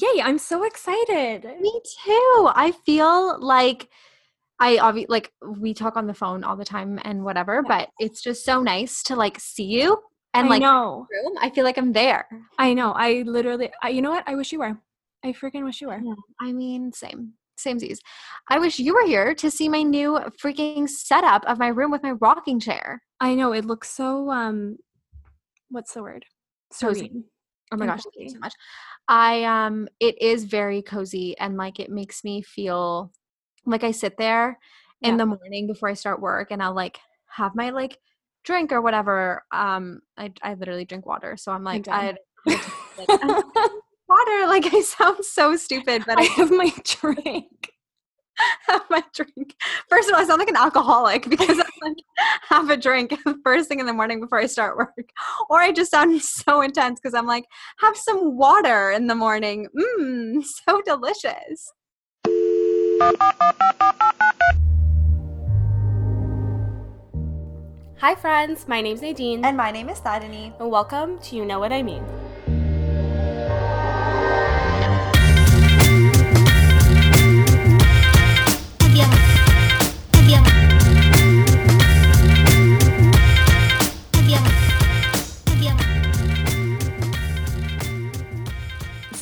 Yay, I'm so excited. Me too. I feel like I obviously like we talk on the phone all the time and whatever, but it's just so nice to like see you and I like know. room. I feel like I'm there. I know. I literally, I, you know what? I wish you were. I freaking wish you were. Yeah, I mean, same. Samesies. I wish you were here to see my new freaking setup of my room with my rocking chair. I know. It looks so, um, what's the word? Serene. Oh my gosh, thank you so much. I um it is very cozy and like it makes me feel like I sit there in the morning before I start work and I'll like have my like drink or whatever. Um I I literally drink water. So I'm like. I like, water like I sound so stupid, but I I have my drink. have my drink. First of all, I sound like an alcoholic because I like have a drink first thing in the morning before I start work. Or I just sound so intense because I'm like, have some water in the morning. Mmm, so delicious. Hi, friends. My name's Nadine. And my name is Tarini. and welcome to You Know What I Mean.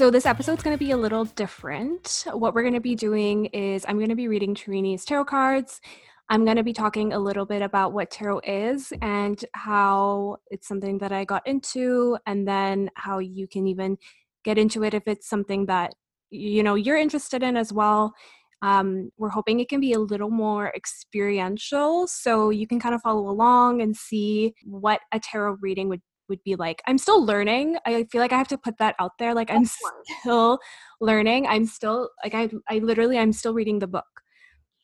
So, this episode's going to be a little different. What we're going to be doing is I'm going to be reading Tarini's tarot cards. I'm going to be talking a little bit about what tarot is and how it's something that I got into, and then how you can even get into it if it's something that you know you're interested in as well. Um, we're hoping it can be a little more experiential, so you can kind of follow along and see what a tarot reading would would be like. I'm still learning. I feel like I have to put that out there. Like I'm still learning. I'm still like I I literally I'm still reading the book.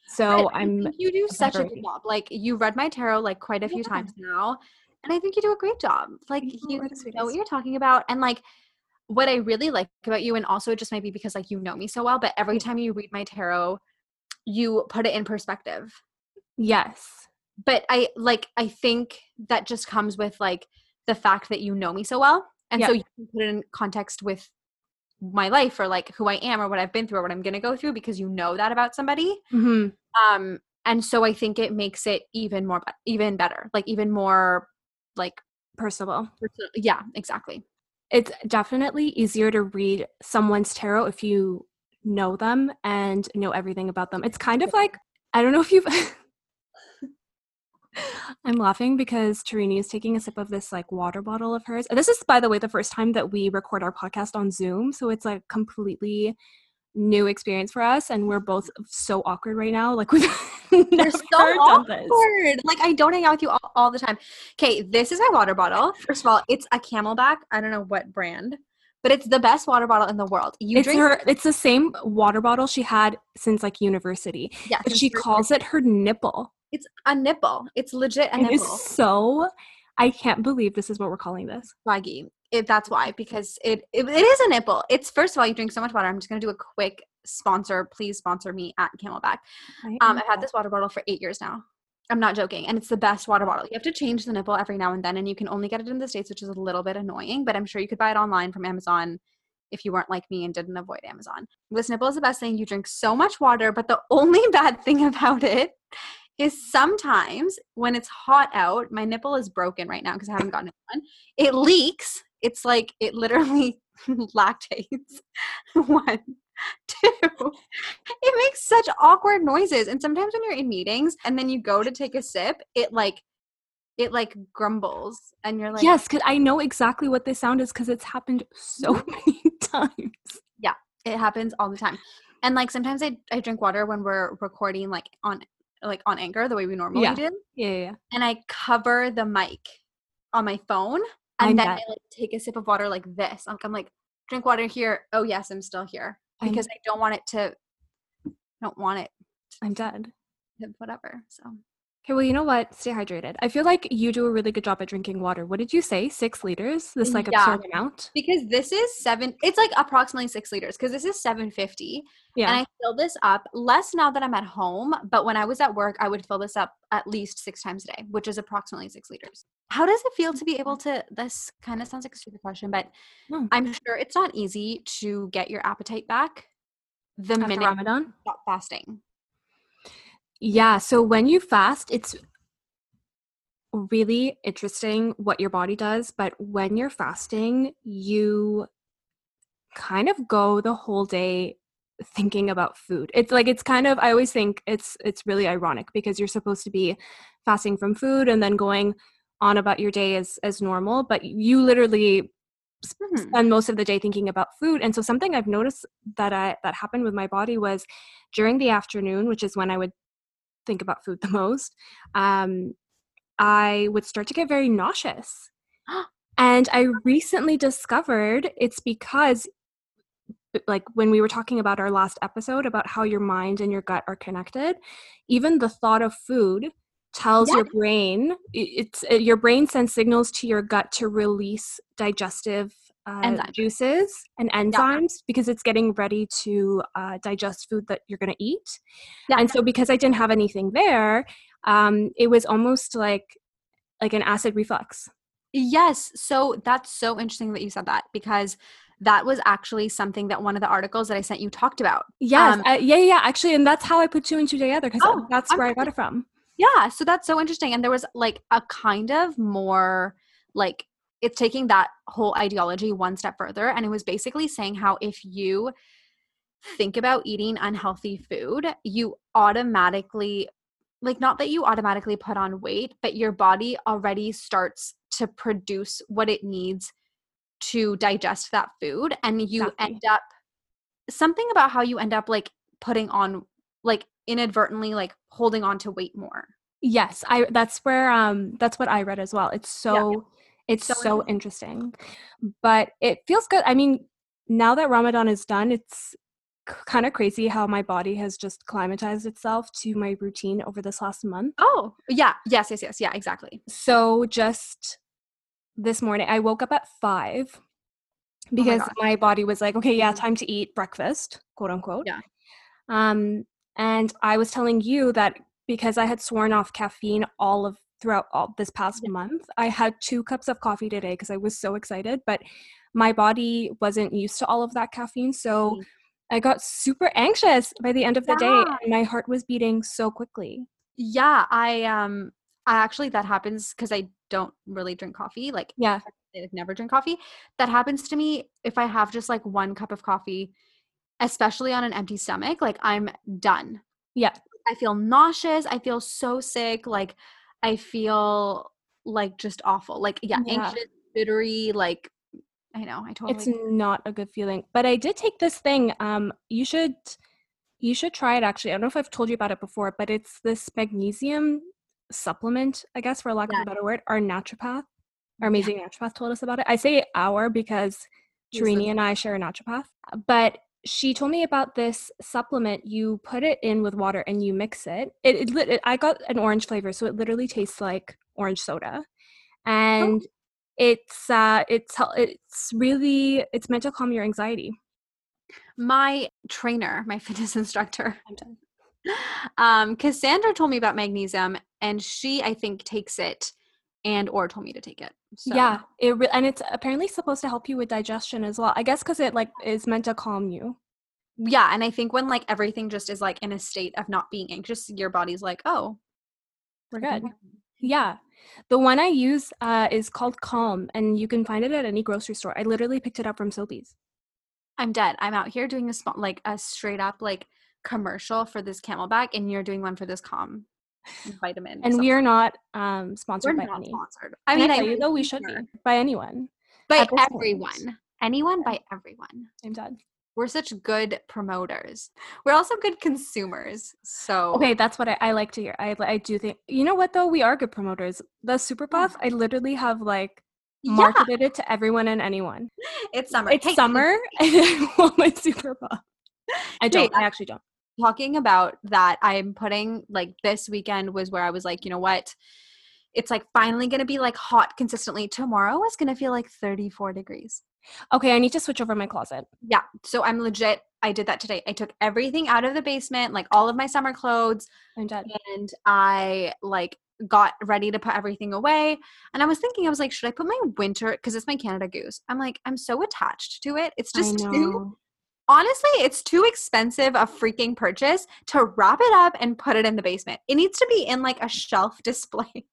So I I'm you do such a good job. Like you read my tarot like quite a few Yeah. times now. And I think you do a great job. Like you. you know what you're talking about. And like what I really like about you, and also it just might be because like you know me so well, but every time you read my tarot, you put it in perspective. yes. But I like I think that just comes with like the fact that you know me so well. And so you can put it in context with my life or like who I am or what I've been through or what I'm gonna go through because you know that about somebody. hmm um and so i think it makes it even more even better like even more like Personable. perso- yeah exactly It's definitely easier to read someone's tarot if you know them and know everything about them. It's kind of like I don't know if you've I'm laughing because Tarini is taking a sip of this like water bottle of hers. This is, by the way, the first time that we record our podcast on Zoom, so it's like completely new experience for us, and we're both so awkward right now. Like we've you're never so awkward like i don't hang out with you all, all the time okay this is my water bottle first of all it's a CamelBak i don't know what brand but it's the best water bottle in the world you It's drink her. It's the same water bottle she had since like university, yeah, but she calls it her nipple. It's a nipple it's legit a And nipple it's so. I can't believe this is what we're calling this. swaggy it, that's why because it, it it is a nipple it's first of all you drink so much water i'm just going to do a quick sponsor please sponsor me at CamelBak Um, I've had this water bottle for eight years now. I'm not joking, and it's the best water bottle. You have to change the nipple every now and then, and you can only get it in the states, which is a little bit annoying. But I'm sure you could buy it online from Amazon if you weren't like me and didn't avoid Amazon. This nipple is the best thing. You drink so much water, but the only bad thing about it is sometimes when it's hot out, my nipple is broken right now because I haven't gotten it done. It leaks. It's like it literally lactates. One, two. It makes such awkward noises. And sometimes when you're in meetings and then you go to take a sip, it like it like grumbles and you're like yes, because I know exactly what this sound is because it's happened so many times. Yeah, it happens all the time. And like sometimes I, I drink water when we're recording like on like on Anchor the way we normally Yeah. do. Yeah, yeah, yeah. And I cover the mic on my phone and I'm then. I like take a sip of water like this. Like I'm like, drink water here. Oh yes, I'm still here. I'm- Because I don't want it to I don't want it I'm dead. whatever. So Okay, well, you know what? Stay hydrated. I feel like you do a really good job at drinking water. What did you say? Six liters? This like Yeah. absurd amount? Because this is seven, it's like approximately six liters because this is 750. Yeah. And I fill this up less now that I'm at home, but when I was at work, I would fill this up at least six times a day, which is approximately six liters. How does it feel to be able to? This kind of sounds like a stupid question, but No. I'm sure it's not easy to get your appetite back the After minute you Ramadan? stop fasting. Yeah. So when you fast, it's really interesting what your body does. But when you're fasting, you kind of go the whole day thinking about food. It's like it's kind of I always think it's it's really ironic because you're supposed to be fasting from food and then going on about your day as as normal, but you literally Mhm. spend most of the day thinking about food and so something i've noticed that i that happened with my body was during the afternoon which is when i would think about food the most um i would start to get very nauseous. And i recently discovered it's because like when we were talking about our last episode about how your mind and your gut are connected even the thought of food tells your brain it's uh, your brain sends signals to your gut to release digestive uh, Enzymes. juices and enzymes because it's getting ready to uh, digest food that you're going to eat Yeah. and so because i didn't have anything there um, it was almost like like an acid reflux Yes. So that's so interesting that you said that because that was actually something that one of the articles that I sent you talked about. yes Um, uh, yeah yeah yeah, actually and that's how i put two and two together because Oh, that's I'm where i got it from Yeah, so that's so interesting. And there was like a kind of more like it's taking that whole ideology one step further. And it was basically saying how if you think about eating unhealthy food, you automatically, like, not that you automatically put on weight, but your body already starts to produce what it needs to digest that food. And you Exactly. end up something about how you end up like putting on, like, inadvertently, like holding on to weight more. Yes, I that's where um that's what I read as well. It's so it's So so, interesting. But it feels good. I mean, now that Ramadan is done, it's kind of crazy how my body has just climatized itself to my routine over this last month. Oh, yeah. Yes, yes, yes. Yeah, exactly. So just this morning I woke up at 5 because gosh. my body was like, "Okay, yeah, Mhm. time to eat breakfast," quote unquote. Yeah. Um and I was telling you that because I had sworn off caffeine all of throughout all this past Yeah. month, I had 2 cups of coffee today because I was so excited, but my body wasn't used to all of that caffeine, so Mm. I got super anxious by the end of the day and my heart was beating so quickly. Yeah, I um I actually that happens because I don't really drink coffee. Like Yeah. I like never drink coffee. That happens to me if I have just like one cup of coffee, especially on an empty stomach, like I'm done. Yeah. I feel nauseous. I feel so sick. Like I feel like just awful. Like yeah, Yeah. anxious, jittery, like I know, I totally It's not a good feeling. But I did take this thing. Um, you should you should try it actually. I don't know if I've told you about it before, but it's this magnesium supplement, I guess for lack Yeah. of a better word. Our naturopath, our Yeah. amazing naturopath told us about it. I say our because He's the- and I share a naturopath. But she told me about this supplement. You put it in with water and you mix it. It, it, it I got an orange flavor, so it literally tastes like orange soda. And it's uh it's it's really it's meant to calm your anxiety. my trainer, my fitness instructor, I'm done. um, Cassandra told me about magnesium, and she, I think, takes it, and or told me to take it. So, Yeah, it re- and it's apparently supposed to help you with digestion as well. I guess because it like is meant to calm you. yeah, and I think when like everything just is like in a state of not being anxious, your body's like, oh, We're good. Yeah, the one I use uh, is called Calm, and you can find it at any grocery store. I literally picked it up from Sobeys. I'm dead. I'm out here doing a small, like a straight up like commercial for this CamelBak, and you're doing one for this Calm vitamin. And we are not um, We're sponsored by not any. sponsored. I mean, I I tell you though, we should be by anyone. by this point. everyone, anyone by everyone. I'm done. We're such good promoters. We're also good consumers. So Okay, that's what I, I like to hear. I I do think you know what though we are good promoters. The Super Puff, I literally have like yeah, marketed it to everyone and anyone. it's summer. It's Hey, summer, and I want my Super Puff. I don't. Wait, I actually don't. Talking about that I'm putting like this weekend was where I was like, you know what? It's like finally going to be like hot consistently. Tomorrow is going to feel like 34 degrees. Okay, I need to switch over my closet. Yeah. So I'm legit. I did that today. I took everything out of the basement, like all of my summer clothes, I'm and I like got ready to put everything away. And I was thinking, I was like, should I put my winter because it's my Canada Goose? I'm like, I'm so attached to it. It's just too. Honestly, it's too expensive a freaking purchase to wrap it up and put it in the basement. It needs to be in like a shelf display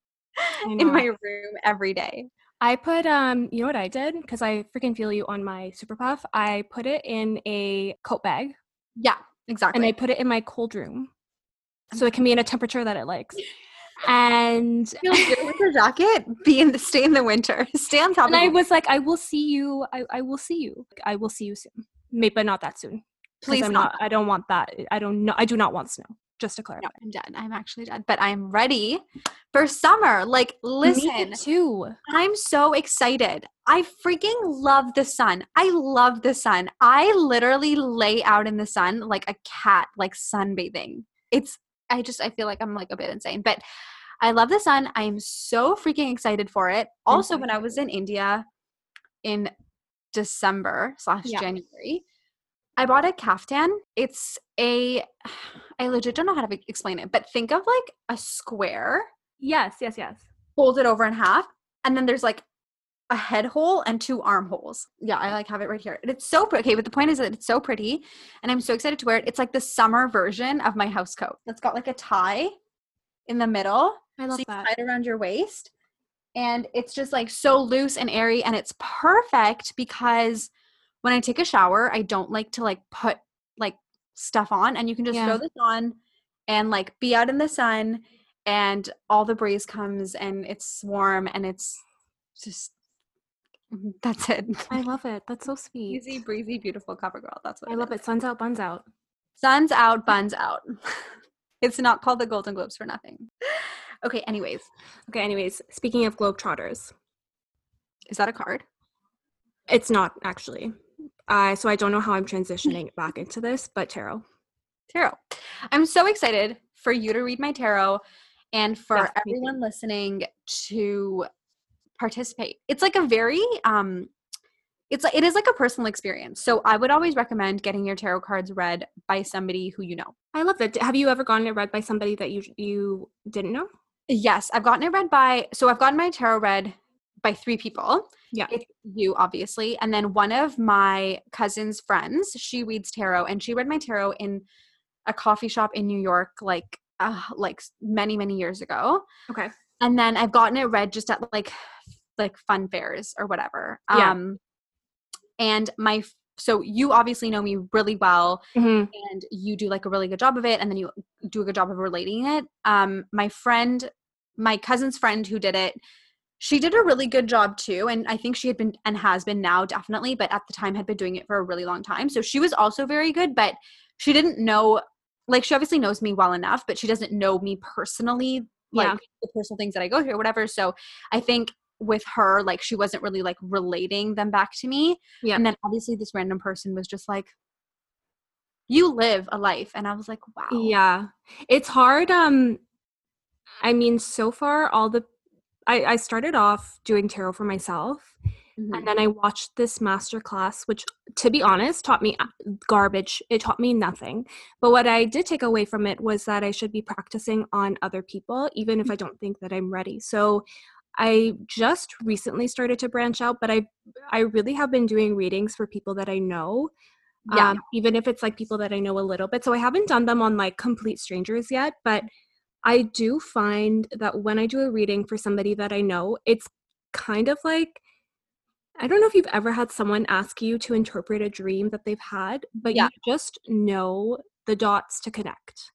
in my room every day. I put um, you know what I did? Because I freaking feel you on my super puff. I put it in a coat bag Yeah, exactly. and I put it in my cold room. So it can be in a temperature that it likes. And your winter jacket be in the stay in the winter. Stay on top and I was like, I will see you. I, I will see you. I will see you soon. Maybe but not that soon. Please I'm not. not. I don't want that. I don't know. I do not want snow. Just to clarify. No, I'm dead. I'm actually dead. But I'm ready for summer. Like, listen, Me too. I'm so excited. I freaking love the sun. I love the sun. I literally lay out in the sun like a cat, like sunbathing. It's, I just, I feel like I'm like a bit insane, but I love the sun. I'm so freaking excited for it. Also, when I was in India in December slash Yeah. January, I bought a caftan. It's a, I legit don't know how to explain it, but think of like a square Yes. Yes. Yes. Fold it over in half and then there's like a head hole and two armholes yeah i like have it right here and it's so pretty okay but the point is that it's so pretty and i'm so excited to wear it it's like the summer version of my house coat it's got like a tie in the middle I so love you that. tie it around your waist and it's just like so loose and airy and it's perfect because when i take a shower i don't like to like put like stuff on and you can just Yeah. throw this on and like be out in the sun and all the breeze comes and it's warm and it's just mm, that's it I love it. That's so sweet. easy breezy beautiful cover girl that's what I love it. Suns out, buns out. Suns out, buns out. it's not called the Golden Globes for nothing. Okay, anyways, Okay. Anyways, speaking of Globetrotters, is that a card? it's not actually. Uh, so I don't know how I'm transitioning back into this, but tarot. Tarot. I'm so excited for you to read my tarot and for Yes, everyone listening to participate. It's like a very um it's like it is like a personal experience. So I would always recommend getting your tarot cards read by somebody who you know. I love that. Have you ever gotten it read by somebody that you you didn't know? Yes, I've gotten it read by so I've gotten my tarot read by three people. Yeah. It's you obviously, and then one of my cousin's friends, she reads tarot and she read my tarot in a coffee shop in New York like uh, like many many years ago. Okay. And then I've gotten it read just at like like fun fairs or whatever. Yeah. Um and my so you obviously know me really well Mhm. and you do like a really good job of it and then you do a good job of relating it um my friend my cousin's friend who did it she did a really good job too and i think she had been and has been now definitely but at the time had been doing it for a really long time so she was also very good but she didn't know like she obviously knows me well enough but she doesn't know me personally like Yeah. the personal things that i go through or whatever so i think with her like she wasn't really like relating them back to me Yeah. and then obviously this random person was just like you live a life and i was like wow Yeah. It's hard. Um, I mean, so far, all the I, I started off doing tarot for myself, Mhm. and then I watched this master class, which, to be honest, taught me garbage. It taught me nothing. But what I did take away from it was that I should be practicing on other people, even if I don't think that I'm ready. So I just recently started to branch out, but I I really have been doing readings for people that I know. yeah um, even if it's like people that I know a little bit. So I haven't done them on like complete strangers yet, but I do find that when I do a reading for somebody that I know, it's kind of like I don't know if you've ever had someone ask you to interpret a dream that they've had, but Yeah. you just know the dots to connect.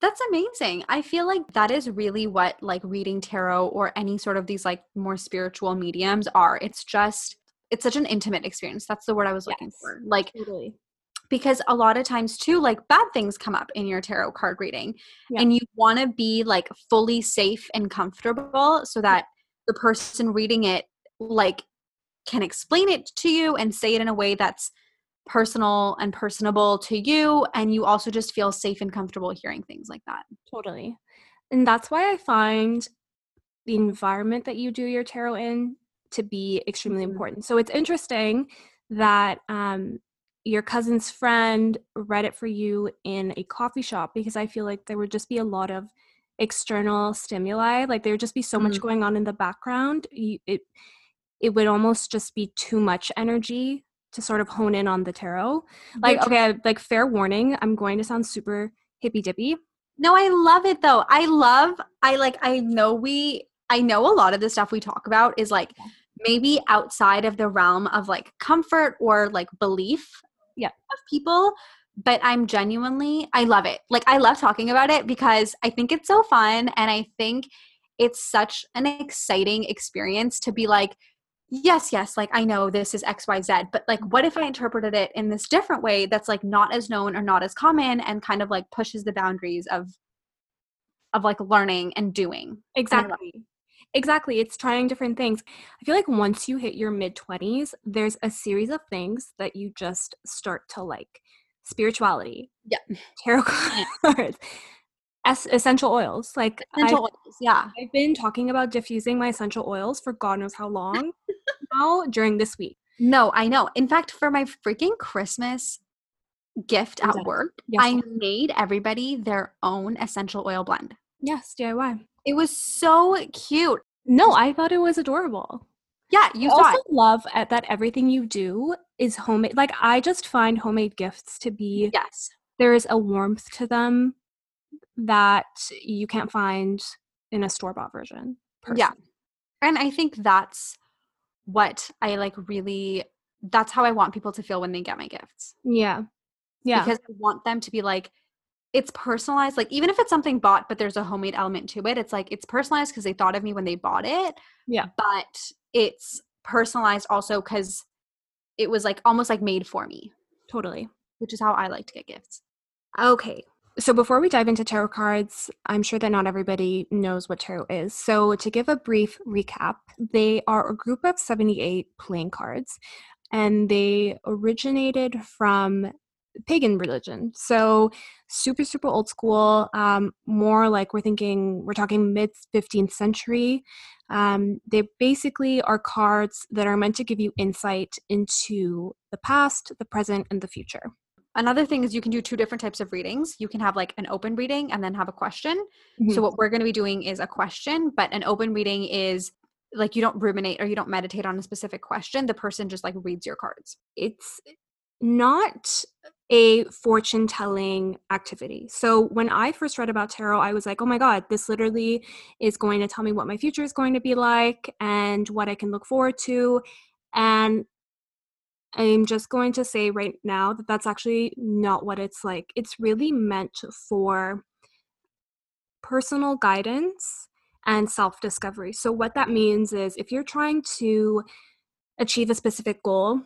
That's amazing i feel like that is really what like reading tarot or any sort of these like more spiritual mediums are it's just it's such an intimate experience that's the word i was looking Yes. for like Totally. because a lot of times too like bad things come up in your tarot card reading Yeah. and you want to be like fully safe and comfortable so that the person reading it like can explain it to you and say it in a way that's personal and personable to you and you also just feel safe and comfortable hearing things like that. Totally. And that's why I find the environment that you do your tarot in to be extremely Mhm. important. So it's interesting that um, your cousin's friend read it for you in a coffee shop because I feel like there would just be a lot of external stimuli. Like there would just be so much Mhm. going on in the background. You, it it would almost just be too much energy to sort of hone in on the tarot. Like okay, like fair warning, I'm going to sound super hippy dippy. No, I love it though. I love I like I know we I know a lot of the stuff we talk about is like maybe outside of the realm of like comfort or like belief Yeah. of people, but I'm genuinely I love it. Like I love talking about it because I think it's so fun and I think it's such an exciting experience to be like yes, yes, like I know this is XYZ, but like what if I interpreted it in this different way that's like not as known or not as common and kind of like pushes the boundaries of of like learning and doing. Exactly. Exactly. It's trying different things. I feel like once you hit your mid 20s, there's a series of things that you just start to like spirituality, Yeah. tarot cards, es- essential oils. Like, Essential I've, oils, yeah. I've been talking about diffusing my essential oils for God knows how long now during this week. No, I know. In fact, for my freaking Christmas gift at work, Yes. I made everybody their own essential oil blend. Yes, DIY. It was so cute. No, I thought it was adorable. Yeah, you I also it. love at that everything you do is homemade. Like I just find homemade gifts to be Yes. there is a warmth to them that you can't find in a store bought version. Yeah. And I think that's what I like really that's how I want people to feel when they get my gifts. Yeah. Yeah. Because I want them to be like it's personalized. Like even if it's something bought but there's a homemade element to it, it's like it's personalized because they thought of me when they bought it. Yeah. But it's personalized also cuz it was like almost like made for me, totally. which is how I like to get gifts. Okay. So before we dive into tarot cards, I'm sure that not everybody knows what tarot is. So to give a brief recap, they are a group of 78 playing cards and they originated from pagan religion. So super super old school, um, more like we're thinking we're talking mid 15th century. Um, they basically are cards that are meant to give you insight into the past, the present, and the future. Another thing is you can do two different types of readings. You can have like an open reading and then have a question. Mhm. So what we're going to be doing is a question, but an open reading is like you don't ruminate or you don't meditate on a specific question. The person just like reads your cards. it's not a fortune telling activity. So when I first read about tarot, I was like, oh my God, this literally is going to tell me what my future is going to be like and what I can look forward to. And I'm just going to say right now that that's actually not what it's like. It's really meant for personal guidance and self discovery. So, what that means is if you're trying to achieve a specific goal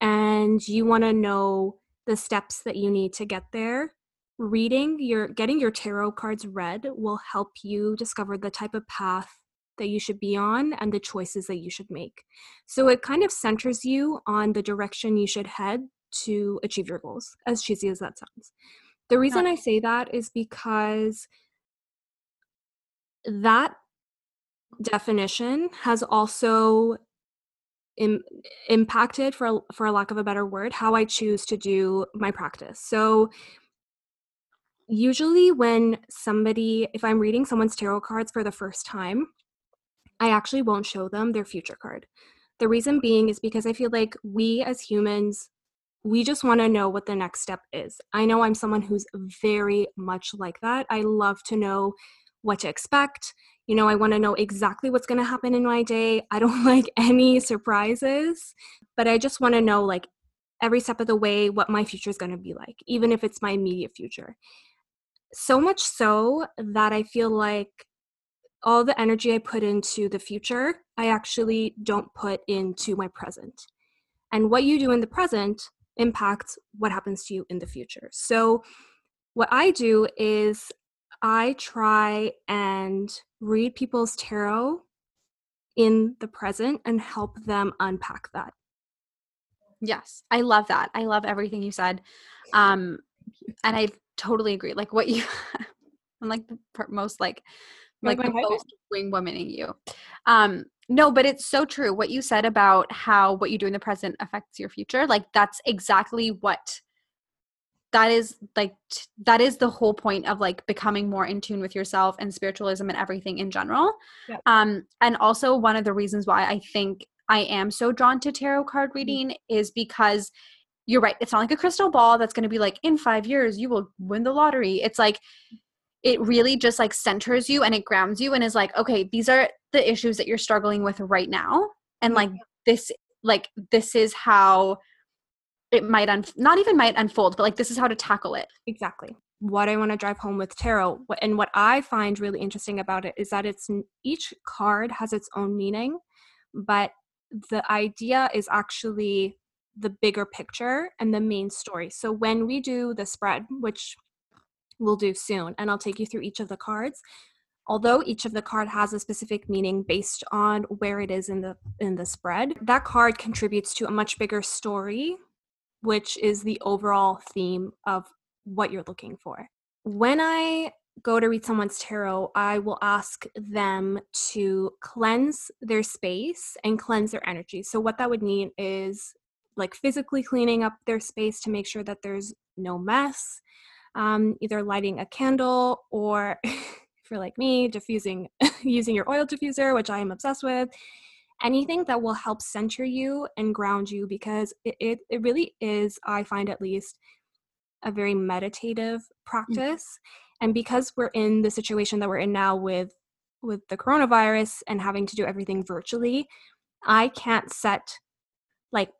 and you want to know the steps that you need to get there, reading your getting your tarot cards read will help you discover the type of path that you should be on and the choices that you should make. So it kind of centers you on the direction you should head to achieve your goals, as cheesy as that sounds. The reason I say that is because that definition has also Im- impacted for for a lack of a better word how i choose to do my practice so usually when somebody if i'm reading someone's tarot cards for the first time i actually won't show them their future card. The oh, reason being is because i feel like we as humans we just want to know what the next step is. I know i'm someone who's very much like that. I love to know what to expect. You know, I want to know exactly what's going to happen in my day. I don't like any surprises, but I just want to know, like, every step of the way what my future is going to be like, even if it's my immediate future. So much so that I feel like all the energy I put into the future, I actually don't put into my present. And what you do in the present impacts what happens to you in the future. So, what I do is I try and read people's tarot in the present and help them unpack that. Yes, I love that. I love everything you said. Um, and I totally agree. Like what you, I'm like the most like, Like the most wing womaning you. Um, no, but it's so true. What you said about how what you do in the present affects your future. Like that's exactly what that is like t- that is the whole point of like becoming more in tune with yourself and spiritualism and everything in general Yep. um and also one of the reasons why i think i am so drawn to tarot card reading is because you're right it's not like a crystal ball that's going to be like in 5 years you will win the lottery it's like it really just like centers you and it grounds you and is like okay these are the issues that you're struggling with right now and like mm-hmm. this like this is how it might un- not even might unfold but like this is how to tackle it Exactly. What I want to drive home with tarot, and what I find really interesting about it is that it's each card has its own meaning, but the idea is actually the bigger picture and the main story. So when we do the spread, which we'll do soon, and I'll take you through each of the cards. Although each of the card has a specific meaning based on where it is in the in the spread, that card contributes to a much bigger story which is the overall theme of what you're looking for. When I go to read someone's tarot, I will ask them to cleanse their space and cleanse their energy. So, what that would mean is like physically cleaning up their space to make sure that there's no mess, um, either lighting a candle or, if you're like me, diffusing, using your oil diffuser, which I am obsessed with. Anything that will help center you and ground you because it, it, it really is i find at least a very meditative practice. And because we're in the situation that we're in now with with the coronavirus and having to do everything virtually i can't set like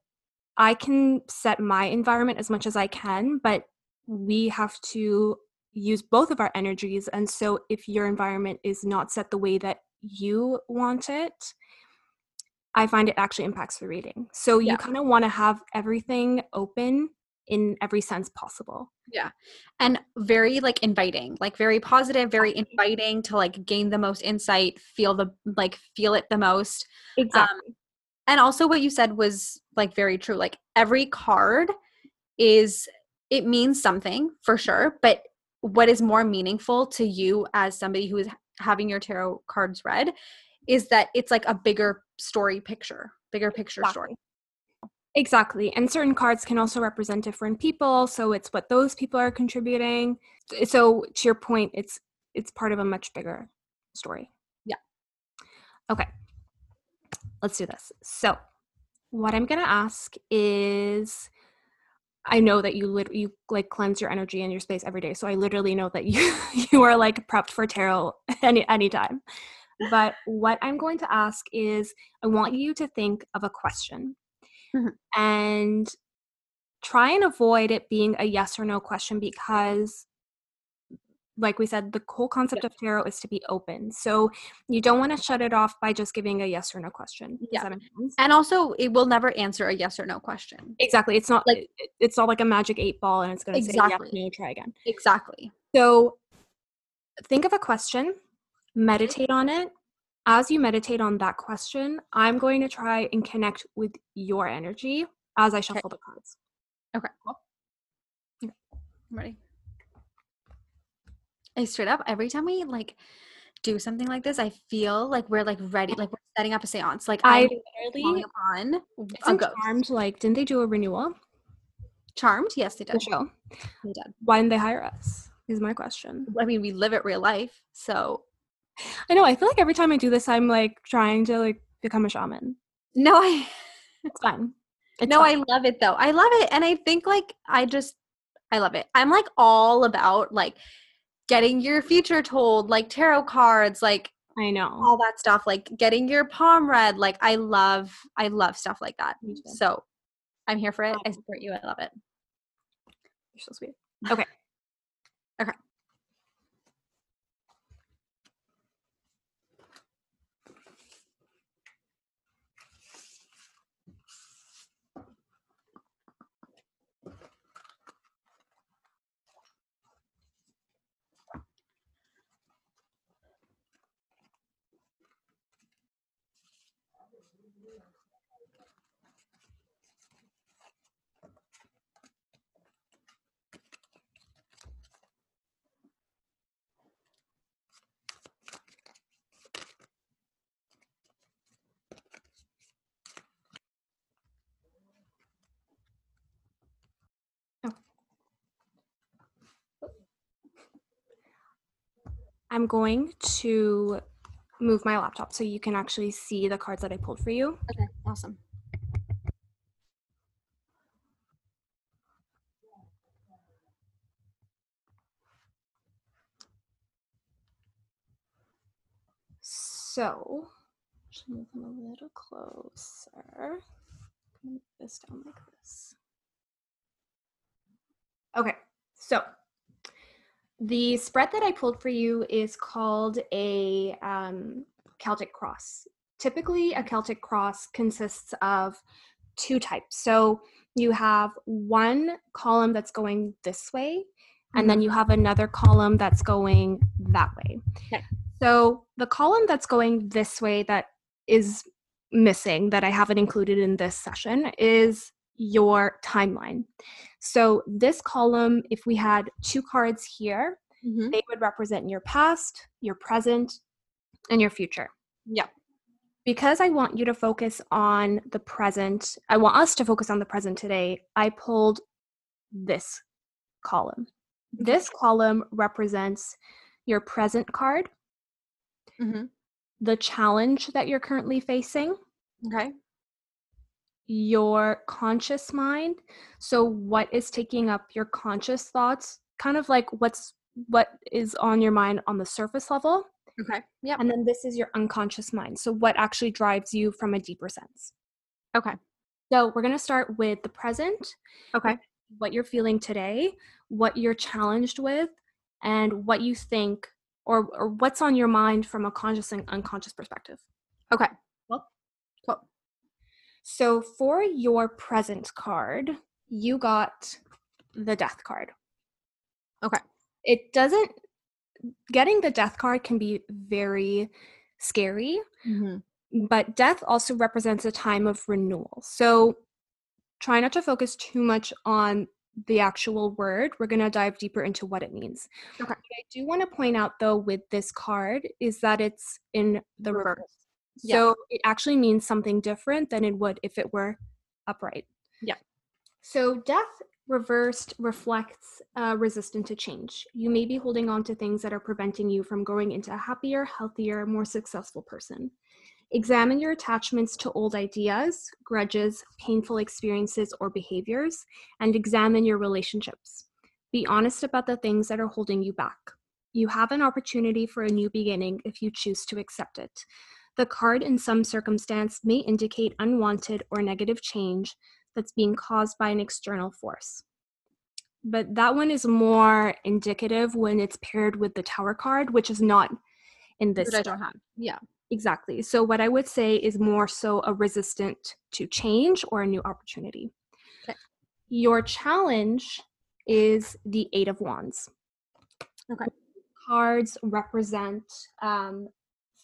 i can set my environment as much as i can but we have to use both of our energies and so if your environment is not set the way that you want it I find it actually impacts the reading. So Yeah. you kind of want to have everything open in every sense possible. Yeah. And very like inviting like very positive very inviting to like gain the most insight feel the like feel it the most um, Exactly. and also what you said was like very true like every card is it means something for sure but what is more meaningful to you as somebody who is having your tarot cards read is that it's like a bigger story picture bigger picture story Exactly. And certain cards can also represent different people, so it's what those people are contributing. So to your point, it's it's part of a much bigger story. Yeah. Okay. Let's do this. So, what I'm going to ask is I know that you lit- you like cleanse your energy and your space every day. So I literally know that you you are like prepped for tarot any anytime. But what I'm going to ask is I want you to think of a question Mhm. and try and avoid it being a yes or no question because like we said the whole concept of tarot is to be open. So you don't want to shut it off by just giving a yes or no question. Yeah. and also it will never answer a yes or no question Exactly. It's not Like- like it, it's not like a magic eight ball and it's going to say Exactly. yes, no, try again. exactly So think of a question, meditate on it. As you meditate on that question, I'm going to try and connect with your energy as I shuffle the cards. Okay. I'm ready. I straight up every time we like do something like this, I feel like we're like ready, like we're setting up a seance. Like I literally ghost. Charmed like didn't they do a renewal? Charmed? Yes, they The did. show. They did. Why didn't they hire us? Is my question. I mean, we live it real life, so I know. I feel like every time I do this, I'm like trying to like become a shaman. no, I It's fun. It's no, fun. I love it though. I love it, and I think like I just I love it. I'm like all about like getting your future told, like tarot cards, like I know. all that stuff like getting your palm read like i love i love stuff like that so i'm here for it i support you i love it You're so sweet. Okay. Okay. I'm going to move my laptop so you can actually see the cards that I pulled for you. Okay, awesome. So, just move them a little closer. Move this down like this. Okay, so the spread that I pulled for you is called a um, Celtic cross. Typically, a Celtic cross consists of two types. So you have one column that's going this way, and then you have another column that's going that way. Okay. So the column that's going this way that is missing that I haven't included in this session is your timeline. So this column, if we had two cards here, Mhm. they would represent your past, your present, and your future. Yep. Because I want you to focus on the present, I want us to focus on the present today, I pulled this column. This column represents your present card, Mm-hmm. the challenge that you're currently facing, Okay. Your conscious mind. So what is taking up your conscious thoughts? Kind of like what's what is on your mind on the surface level. Okay. Yeah. And then this is your unconscious mind. So what actually drives you from a deeper sense. Okay. So we're going to start with the present, Okay. what you're feeling today, what you're challenged with, and what you think or, or what's on your mind from a conscious and unconscious perspective. Okay. So for your present card, you got the death card. Okay. It doesn't getting the death card can be very scary, Mm-hmm. but death also represents a time of renewal. So try not to focus too much on the actual word. We're going to dive deeper into what it means. Okay. What I do want to point out though with this card is that it's in the Reverse. reverse. Yeah. So it actually means something different than it would if it were upright. Yeah. So death reversed reflects uh, resistance to change. You may be holding on to things that are preventing you from growing into a happier, healthier, more successful person. Examine your attachments to old ideas, grudges, painful experiences, or behaviors, and examine your relationships. Be honest about the things that are holding you back. You have an opportunity for a new beginning if you choose to accept it. The card, in some circumstance, may indicate unwanted or negative change that's being caused by an external force. But that one is more indicative when it's paired with the Tower card, which is not in this. Which I don't have. Yeah. Exactly. So, what I would say is more so a resistant to change or a new opportunity. Okay. Your challenge is the Eight of Wands. Okay. Cards represent um,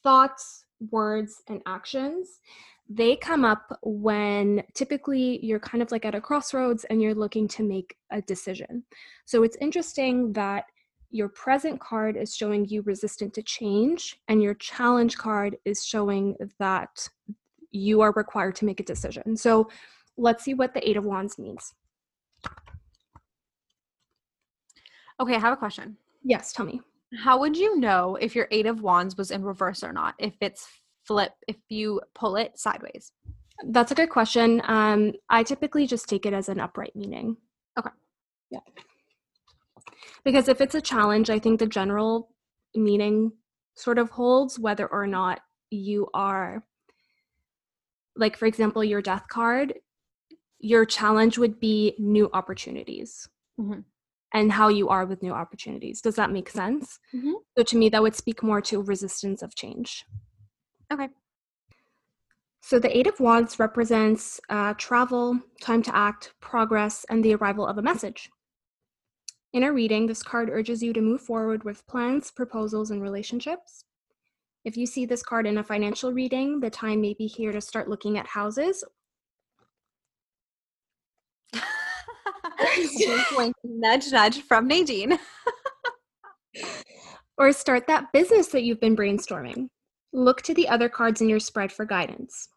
thoughts, words, and actions. They come up when typically you're kind of like at a crossroads and you're looking to make a decision. So, it's interesting that your present card is showing you resistant to change and your challenge card is showing that you are required to make a decision so let's see what the eight of wands means Okay. I have a question. yes tell me How would you know if your Eight of Wands was in reverse or not? If it's flip, if you pull it sideways. that's a good question um, i typically just take it as an upright meaning Okay. yeah because if it's a challenge i think the general meaning sort of holds whether or not you are like for example your death card your challenge would be new opportunities Mhm. And how you are with new opportunities does that make sense Mhm. so to me that would speak more to resistance of change Okay. so the eight of wands represents uh, travel time to act progress and the arrival of a message in a reading, this card urges you to move forward with plans, proposals, and relationships. If you see this card in a financial reading, the time may be here to start looking at houses. nudge, nudge from Nadine. Or start that business that you've been brainstorming. Look to the other cards in your spread for guidance.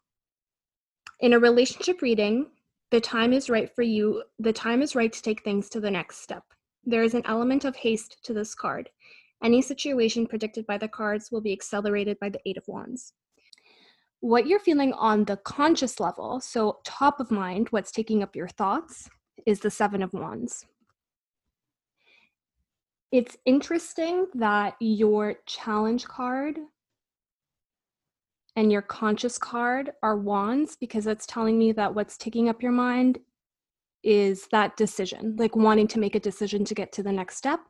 In a relationship reading, the time is right for you. The time is right to take things to the next step. There is an element of haste to this card. Any situation predicted by the cards will be accelerated by the Eight of Wands. What you're feeling on the conscious level, so top of mind, what's taking up your thoughts, is the Seven of Wands. It's interesting that your challenge card and your conscious card are wands because that's telling me that what's taking up your mind is that decision, like wanting to make a decision to get to the next step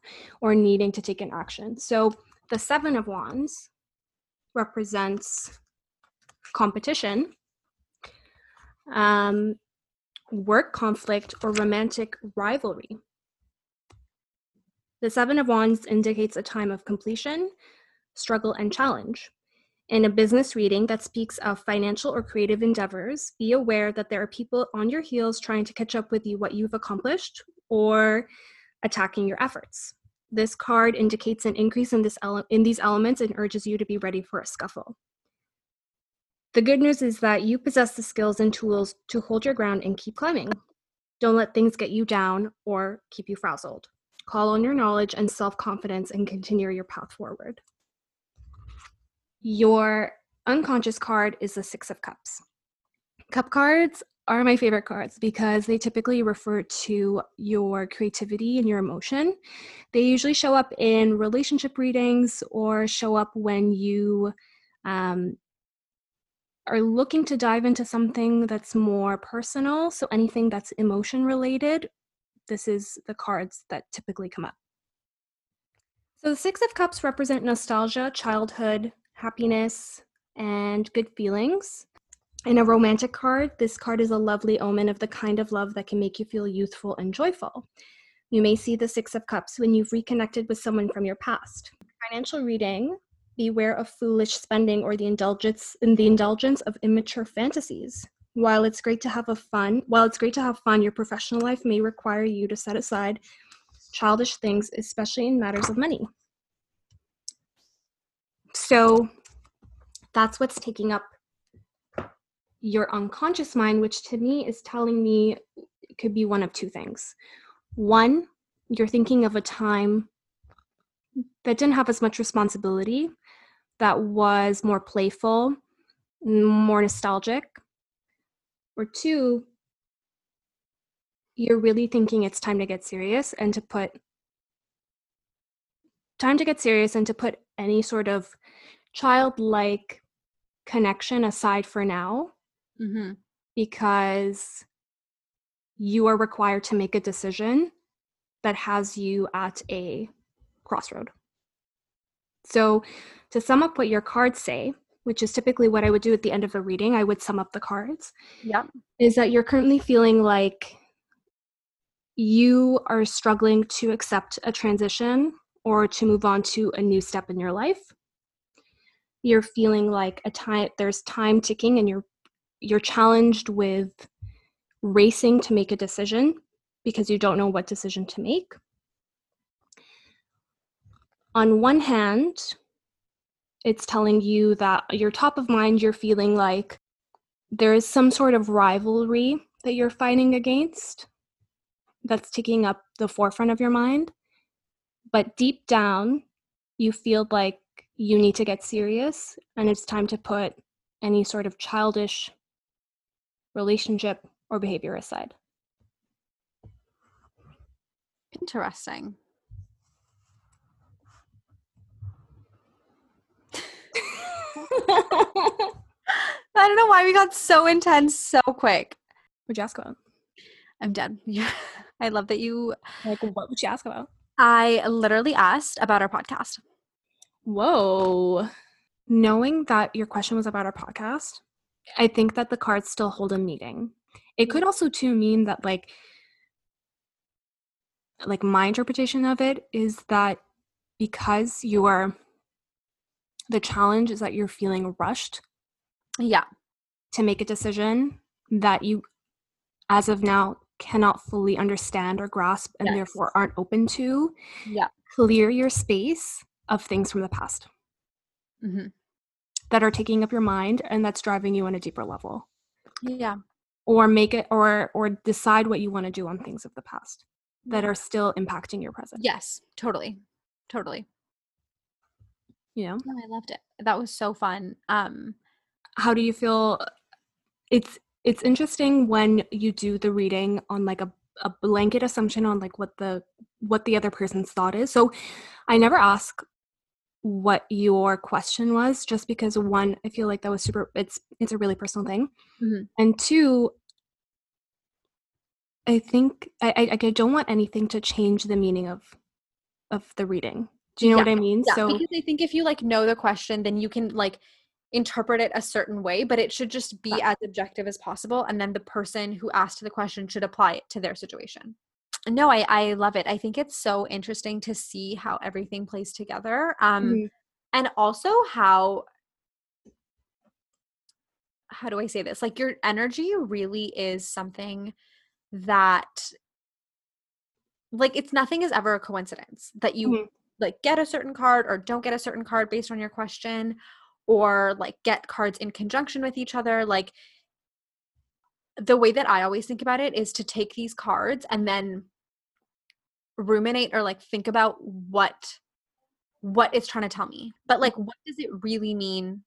or needing to take an action. So the Seven of Wands represents competition, um, work conflict, or romantic rivalry. The Seven of Wands indicates a time of completion, struggle, and challenge. In a business reading that speaks of financial or creative endeavors, be aware that there are people on your heels trying to catch up with you what you've accomplished or attacking your efforts. This card indicates an increase in, ele- in these elements and urges you to be ready for a scuffle. The good news is that you possess the skills and tools to hold your ground and keep climbing. Don't let things get you down or keep you frazzled. Call on your knowledge and self confidence and continue your path forward. Your unconscious card is the Six of Cups. Cup cards are my favorite cards because they typically refer to your creativity and your emotion. They usually show up in relationship readings or show up when you um, are looking to dive into something that's more personal. So, anything that's emotion related, this is the cards that typically come up. So, the Six of Cups represent nostalgia, childhood, happiness, and good feelings. In a romantic card, this card is a lovely omen of the kind of love that can make you feel youthful and joyful. You may see the Six of Cups when you've reconnected with someone from your past. Financial reading, beware of foolish spending or the indulgence in the indulgence of immature fantasies. While it's great to have a fun, while it's great to have fun, your professional life may require you to set aside childish things, especially in matters of money. So that's what's taking up your unconscious mind, which to me is telling me could be one of two things. One, you're thinking of a time that didn't have as much responsibility, that was more playful, more nostalgic. Or two, you're really thinking it's time to get serious and to put time to get serious and to put any sort of childlike connection aside for now Mm-hmm. because you are required to make a decision that has you at a crossroad. So, to sum up what your cards say, which is typically what I would do at the end of a reading, I would sum up the cards, Yep. is that you're currently feeling like you are struggling to accept a transition or to move on to a new step in your life. You're feeling like a time there's time ticking and you're you're challenged with racing to make a decision because you don't know what decision to make. On one hand, it's telling you that you're top of mind, you're feeling like there is some sort of rivalry that you're fighting against that's taking up the forefront of your mind. But deep down, you feel like you need to get serious and it's time to put any sort of childish relationship or behavior aside. Interesting. I don't know why we got so intense so quick. What'd you ask about? I'm dead. I love that you. Like, what would you ask about? I literally asked about our podcast. Whoa. Knowing that your question was about our podcast, I think that the cards still hold a meaning. It could also too mean that like like my interpretation of it is that because you are the challenge is that you're feeling rushed Yeah. to make a decision that you as of now cannot fully understand or grasp and Yes. therefore aren't open to Yeah. clear your space of things from the past mm-hmm. that are taking up your mind and that's driving you on a deeper level Yeah. or make it or or decide what you want to do on things of the past that are still impacting your present Yes. Totally. Totally. You know No, I loved it. That was so fun. Um, how do you feel it's it's interesting when you do the reading on like a, a blanket assumption on like what the what the other person's thought is so i never ask what your question was just because one i feel like that was super it's it's a really personal thing Mhm. and two i think I, I i don't want anything to change the meaning of of the reading do you know Yeah, what i mean yeah, so because I think if you like know the question, then you can like interpret it a certain way, but it should just be as objective as possible. And then the person who asked the question should apply it to their situation. No, I, I love it. I think it's so interesting to see how everything plays together. Um, Mhm. and also how how do I say this? Like your energy really is something that like it's nothing is ever a coincidence that you Mhm. Like get a certain card or don't get a certain card based on your question or like get cards in conjunction with each other like the way that I always think about it is to take these cards and then ruminate or like think about what what it's trying to tell me. But like what does it really mean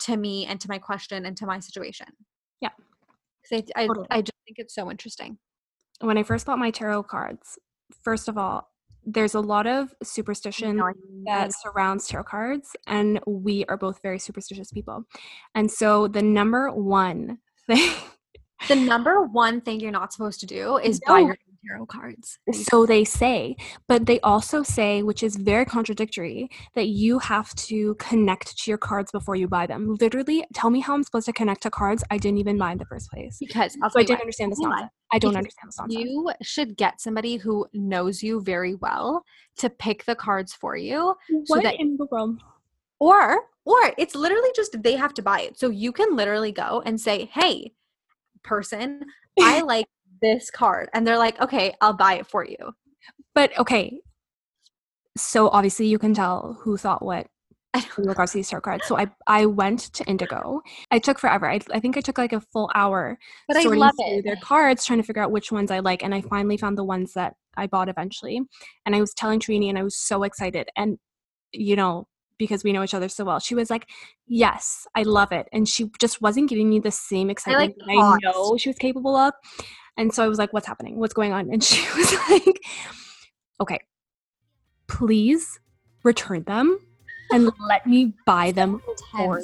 to me and to my question and to my situation? Yeah. I I, Totally. I just think it's so interesting. when i first bought my tarot cards first of all there's a lot of superstition No, that surrounds tarot cards and we are both very superstitious people. And so the number one thing the number one thing you're not supposed to do is buy your tarot cards. so they say but they also say which is very contradictory that you have to connect to your cards before you buy them literally tell me how i'm supposed to connect to cards i didn't even buy in the first place because so i didn't why. understand this on. nonsense i don't Because understand this nonsense You should get somebody who knows you very well to pick the cards for you so what that in the world or or it's literally just they have to buy it. So you can literally go and say, "Hey, person, I like this card." And they're like, "Okay, I'll buy it for you." But okay, so obviously you can tell who thought what I in regards to these tarot cards. So I I went to Indigo. I took forever. I, I think I took like a full hour But I sorting love through it. their cards, trying to figure out which ones I like, and I finally found the ones that I bought eventually. And I was telling Tarini, and I was so excited. And you know, because we know each other so well, she was like, "Yes, I love it," and she just wasn't giving me the same excitement that I know she was capable of. And so I was like, "What's happening? What's going on?" And she was like, "Okay, please return them and let me buy them for.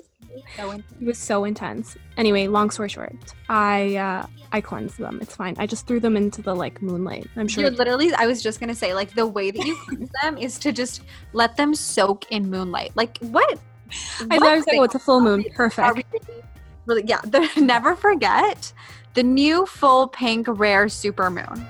So it was so intense. Anyway, long story short, I uh, I cleansed them. It's fine. I just threw them into the like moonlight. I'm sure. You're literally, I was just gonna say, like the way that you cleanse them is to just let them soak in moonlight. Like what? I what thought I was like, oh, it's a full moon. Perfect. really, really, yeah. The, never forget the new full pink rare super moon.